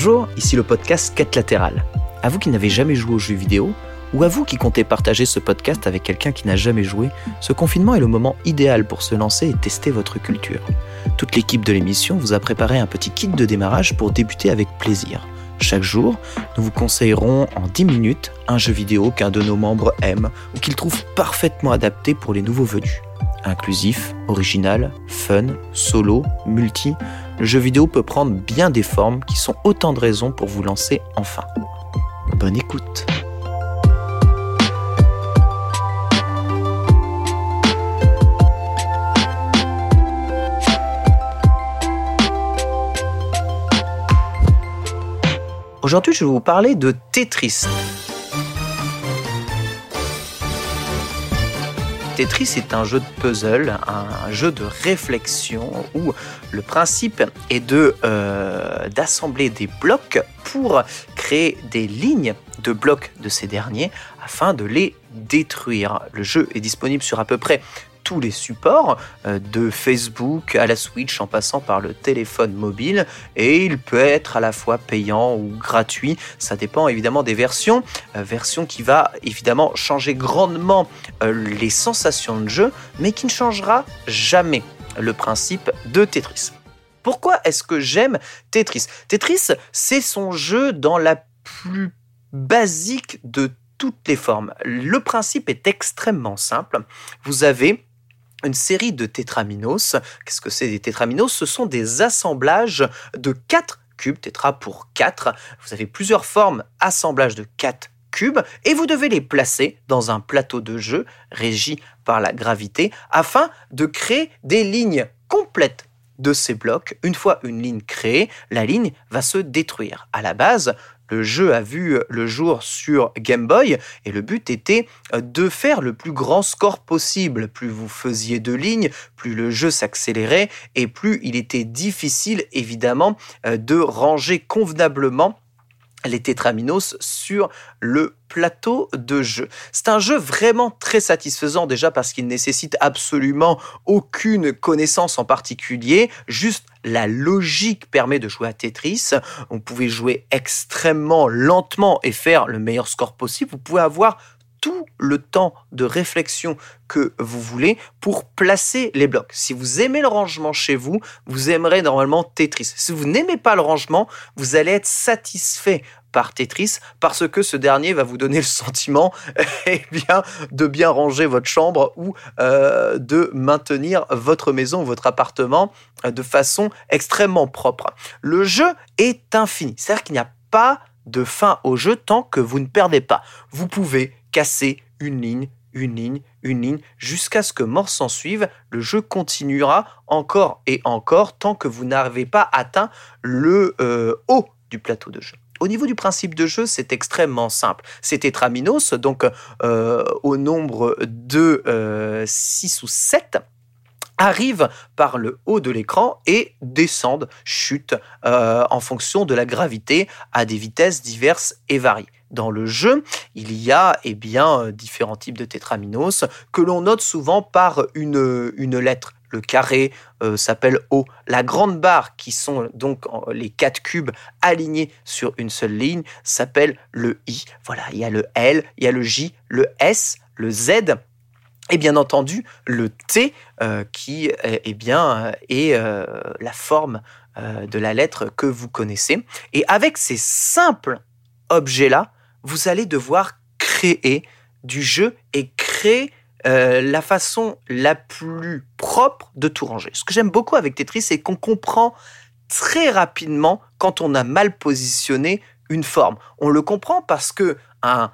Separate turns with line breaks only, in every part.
Bonjour, ici le podcast Quête latérale. À vous qui n'avez jamais joué aux jeux vidéo, ou à vous qui comptez partager ce podcast avec quelqu'un qui n'a jamais joué, ce confinement est le moment idéal pour se lancer et tester votre culture. Toute l'équipe de l'émission vous a préparé un petit kit de démarrage pour débuter avec plaisir. Chaque jour, nous vous conseillerons en 10 minutes un jeu vidéo qu'un de nos membres aime ou qu'il trouve parfaitement adapté pour les nouveaux venus. Inclusif, original, fun, solo, multi, le jeu vidéo peut prendre bien des formes qui sont autant de raisons pour vous lancer enfin. Bonne écoute Aujourd'hui, je vais vous parler de Tetris. Tetris est un jeu de puzzle, un jeu de réflexion où le principe est de euh, d'assembler des blocs pour créer des lignes de blocs de ces derniers afin de les détruire. Le jeu est disponible sur à peu près tous les supports, euh, de Facebook à la Switch en passant par le téléphone mobile, et il peut être à la fois payant ou gratuit, ça dépend évidemment des versions, euh, version qui va évidemment changer grandement euh, les sensations de jeu, mais qui ne changera jamais le principe de Tetris. Pourquoi est-ce que j'aime Tetris? Tetris, c'est son jeu dans la plus basique de toutes les formes. Le principe est extrêmement simple. Vous avez une série de tétraminos. Qu'est-ce que c'est des tétraminos Ce sont des assemblages de 4 cubes, tétra pour 4. Vous avez plusieurs formes assemblage de 4 cubes et vous devez les placer dans un plateau de jeu régi par la gravité afin de créer des lignes complètes de ces blocs. Une fois une ligne créée, la ligne va se détruire. À la base, le jeu a vu le jour sur Game Boy et le but était euh, de faire le plus grand score possible. Plus vous faisiez de lignes, plus le jeu s'accélérait et plus il était difficile évidemment euh, de ranger convenablement les tétraminos sur le plateau de jeu. C'est un jeu vraiment très satisfaisant déjà parce qu'il nécessite absolument aucune connaissance en particulier, juste la logique permet de jouer à Tetris. Vous pouvez jouer extrêmement lentement et faire le meilleur score possible. Vous pouvez avoir tout le temps de réflexion que vous voulez pour placer les blocs. Si vous aimez le rangement chez vous, vous aimerez normalement Tetris. Si vous n'aimez pas le rangement, vous allez être satisfait par Tetris parce que ce dernier va vous donner le sentiment eh bien, de bien ranger votre chambre ou euh, de maintenir votre maison ou votre appartement euh, de façon extrêmement propre. Le jeu est infini, c'est-à-dire qu'il n'y a pas de fin au jeu tant que vous ne perdez pas. Vous pouvez casser une ligne, une ligne, une ligne, jusqu'à ce que mort s'en suive. Le jeu continuera encore et encore tant que vous n'avez pas atteint le euh, haut du plateau de jeu. Au niveau du principe de jeu, c'est extrêmement simple. C'est Tetraminos, donc euh, au nombre de 6 euh, ou 7 arrivent par le haut de l'écran et descendent, chutent en fonction de la gravité à des vitesses diverses et variées dans le jeu, il y a eh bien, euh, différents types de tétraminos que l'on note souvent par une, une lettre. Le carré euh, s'appelle O. La grande barre, qui sont donc les quatre cubes alignés sur une seule ligne, s'appelle le I. Voilà, il y a le L, il y a le J, le S, le Z et bien entendu le T euh, qui eh bien, est la forme de la lettre que vous connaissez. Et avec ces simples objets-là, vous allez devoir créer du jeu et créer euh, la façon la plus propre de tout ranger. Ce que j'aime beaucoup avec Tetris, c'est qu'on comprend très rapidement quand on a mal positionné une forme. On le comprend parce que un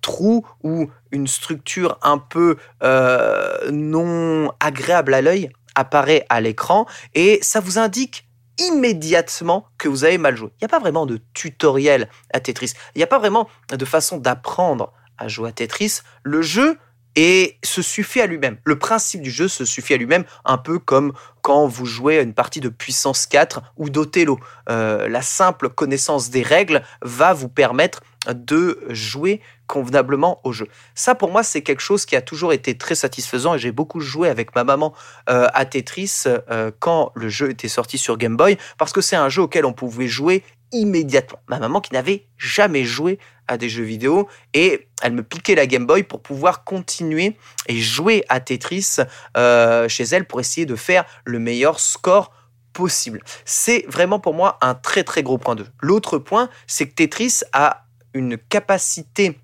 trou ou une structure un peu euh, non agréable à l'œil apparaît à l'écran et ça vous indique immédiatement que vous avez mal joué. Il n'y a pas vraiment de tutoriel à Tetris. Il n'y a pas vraiment de façon d'apprendre à jouer à Tetris. Le jeu et se suffit à lui-même. Le principe du jeu se suffit à lui-même, un peu comme quand vous jouez à une partie de puissance 4 ou d'Othello. Euh, la simple connaissance des règles va vous permettre de jouer convenablement au jeu. Ça, pour moi, c'est quelque chose qui a toujours été très satisfaisant et j'ai beaucoup joué avec ma maman euh, à Tetris euh, quand le jeu était sorti sur Game Boy parce que c'est un jeu auquel on pouvait jouer immédiatement. Ma maman qui n'avait jamais joué à des jeux vidéo et elle me piquait la Game Boy pour pouvoir continuer et jouer à Tetris euh, chez elle pour essayer de faire le meilleur score possible. C'est vraiment pour moi un très très gros point de L'autre point, c'est que Tetris a une capacité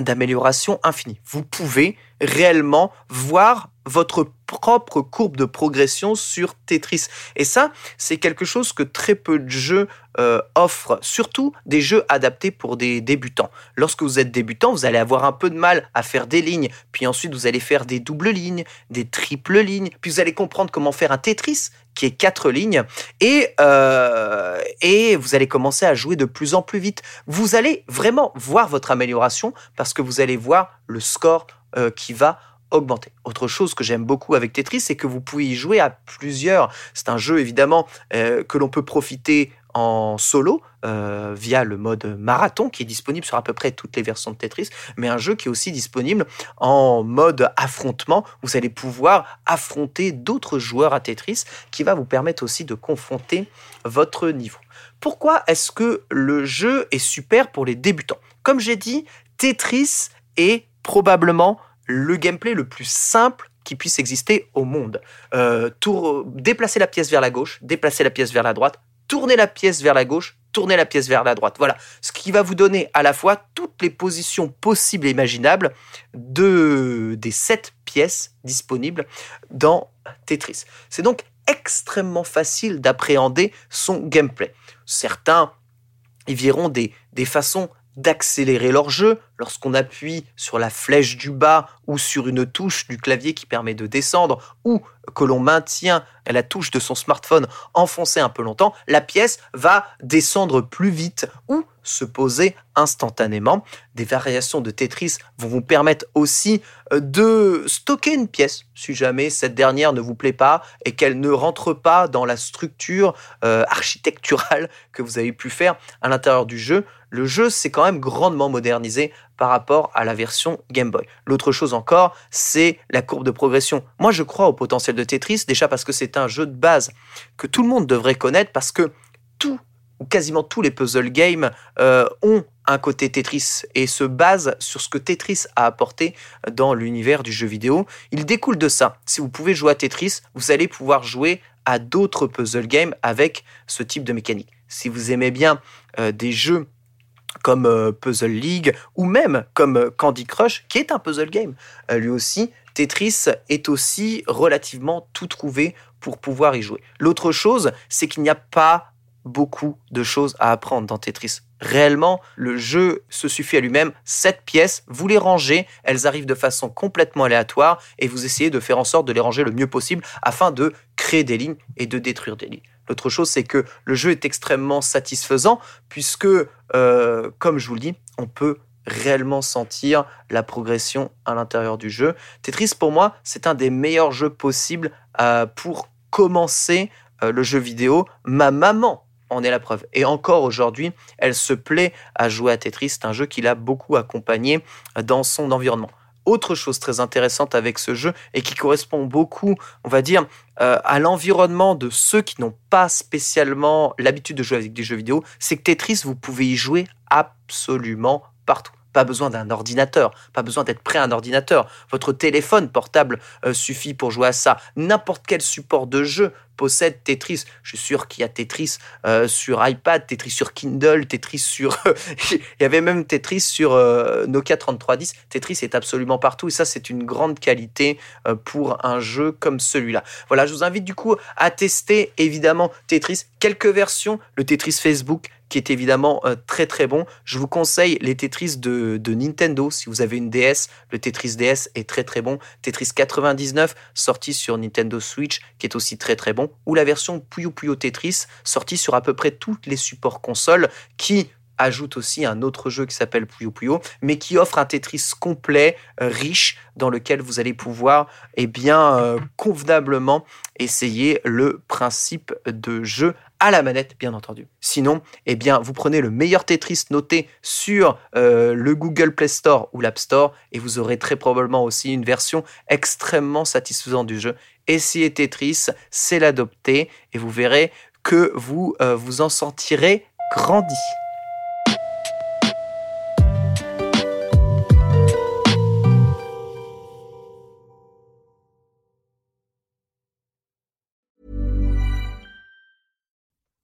d'amélioration infinie. Vous pouvez réellement voir votre propre courbe de progression sur Tetris. Et ça, c'est quelque chose que très peu de jeux euh, offrent, surtout des jeux adaptés pour des débutants. Lorsque vous êtes débutant, vous allez avoir un peu de mal à faire des lignes, puis ensuite vous allez faire des doubles lignes, des triples lignes, puis vous allez comprendre comment faire un Tetris qui est quatre lignes, et, euh, et vous allez commencer à jouer de plus en plus vite. Vous allez vraiment voir votre amélioration parce que vous allez voir le score euh, qui va Autre chose que j'aime beaucoup avec Tetris, c'est que vous pouvez y jouer à plusieurs. C'est un jeu évidemment euh, que l'on peut profiter en solo euh, via le mode marathon qui est disponible sur à peu près toutes les versions de Tetris, mais un jeu qui est aussi disponible en mode affrontement. Vous allez pouvoir affronter d'autres joueurs à Tetris qui va vous permettre aussi de confronter votre niveau. Pourquoi est-ce que le jeu est super pour les débutants? Comme j'ai dit, Tetris est probablement le gameplay le plus simple qui puisse exister au monde. Euh, déplacer la pièce vers la gauche, déplacer la pièce vers la droite, tourner la pièce vers la gauche, tourner la pièce vers la droite. Voilà, ce qui va vous donner à la fois toutes les positions possibles et imaginables de, des sept pièces disponibles dans Tetris. C'est donc extrêmement facile d'appréhender son gameplay. Certains y verront des façons d'accélérer leur jeu lorsqu'on appuie sur la flèche du bas ou sur une touche du clavier qui permet de descendre ou que l'on maintient la touche de son smartphone enfoncée un peu longtemps, la pièce va descendre plus vite ou se poser instantanément. Des variations de Tetris vont vous permettre aussi euh, de stocker une pièce si jamais cette dernière ne vous plaît pas et qu'elle ne rentre pas dans la structure euh, architecturale que vous avez pu faire à l'intérieur du jeu. Le jeu s'est quand même grandement modernisé par rapport à la version Game Boy. L'autre chose encore, c'est la courbe de progression. Moi, je crois au potentiel de Tetris, déjà parce que c'est un jeu de base que tout le monde devrait connaître, parce que tout ou quasiment tous les puzzle games euh, ont un côté Tetris et se basent sur ce que Tetris a apporté dans l'univers du jeu vidéo. Il découle de ça. Si vous pouvez jouer à Tetris, vous allez pouvoir jouer à d'autres puzzle games avec ce type de mécanique. Si vous aimez bien euh, des jeux comme euh, Puzzle League ou même comme Candy Crush, qui est un puzzle game. lui aussi, Tetris est aussi relativement tout trouvé pour pouvoir y jouer. L'autre chose, c'est qu'il n'y a pas beaucoup de choses à apprendre dans Tetris. Réellement, le jeu se suffit à lui-même. Sept pièces, vous les rangez, elles arrivent de façon complètement aléatoire et vous essayez de faire en sorte de les ranger le mieux possible afin de créer des lignes et de détruire des lignes. L'autre chose, c'est que le jeu est extrêmement satisfaisant puisque, euh, comme je vous le dis, on peut réellement sentir la progression à l'intérieur du jeu. Tetris, pour moi, c'est un des meilleurs jeux possibles euh, pour commencer euh, le jeu vidéo. Ma maman en est la preuve. Et encore aujourd'hui, elle se plaît à jouer à Tetris. C'est un jeu qui l'a beaucoup accompagné dans son environnement. Autre chose très intéressante avec ce jeu et qui correspond beaucoup, on va dire, euh, à l'environnement de ceux qui n'ont pas spécialement l'habitude de jouer avec des jeux vidéo, c'est que Tetris, vous pouvez y jouer absolument partout. Pas besoin d'un ordinateur, pas besoin d'être prêt à un ordinateur. Votre téléphone portable euh, suffit pour jouer à ça. N'importe quel support de jeu possède Tetris. Je suis sûr qu'il y a Tetris euh, sur iPad, Tetris sur Kindle, Tetris sur... Il y avait même Tetris sur euh, Nokia 3310. Tetris est absolument partout et ça c'est une grande qualité pour un jeu comme celui-là. Voilà, je vous invite du coup à tester évidemment Tetris. Quelques versions, le Tetris Facebook, qui est évidemment euh, très très bon. Je vous conseille les Tetris de, Nintendo. Si vous avez une DS, le Tetris DS est très très bon. Tetris 99, sorti sur Nintendo Switch, qui est aussi très très bon. Ou la version Puyo Puyo Tetris, sortie sur à peu près tous les supports consoles, qui ajoute aussi un autre jeu qui s'appelle Puyo Puyo, mais qui offre un Tetris complet, euh, riche, dans lequel vous allez pouvoir eh bien, euh, convenablement essayer le principe de jeu à la manette, bien entendu. Sinon, eh bien, vous prenez le meilleur Tetris noté sur euh, le Google Play Store ou l'App Store et vous aurez très probablement aussi une version extrêmement satisfaisante du jeu. Essayez Tetris, c'est l'adopter et vous verrez que vous vous en sentirez grandi.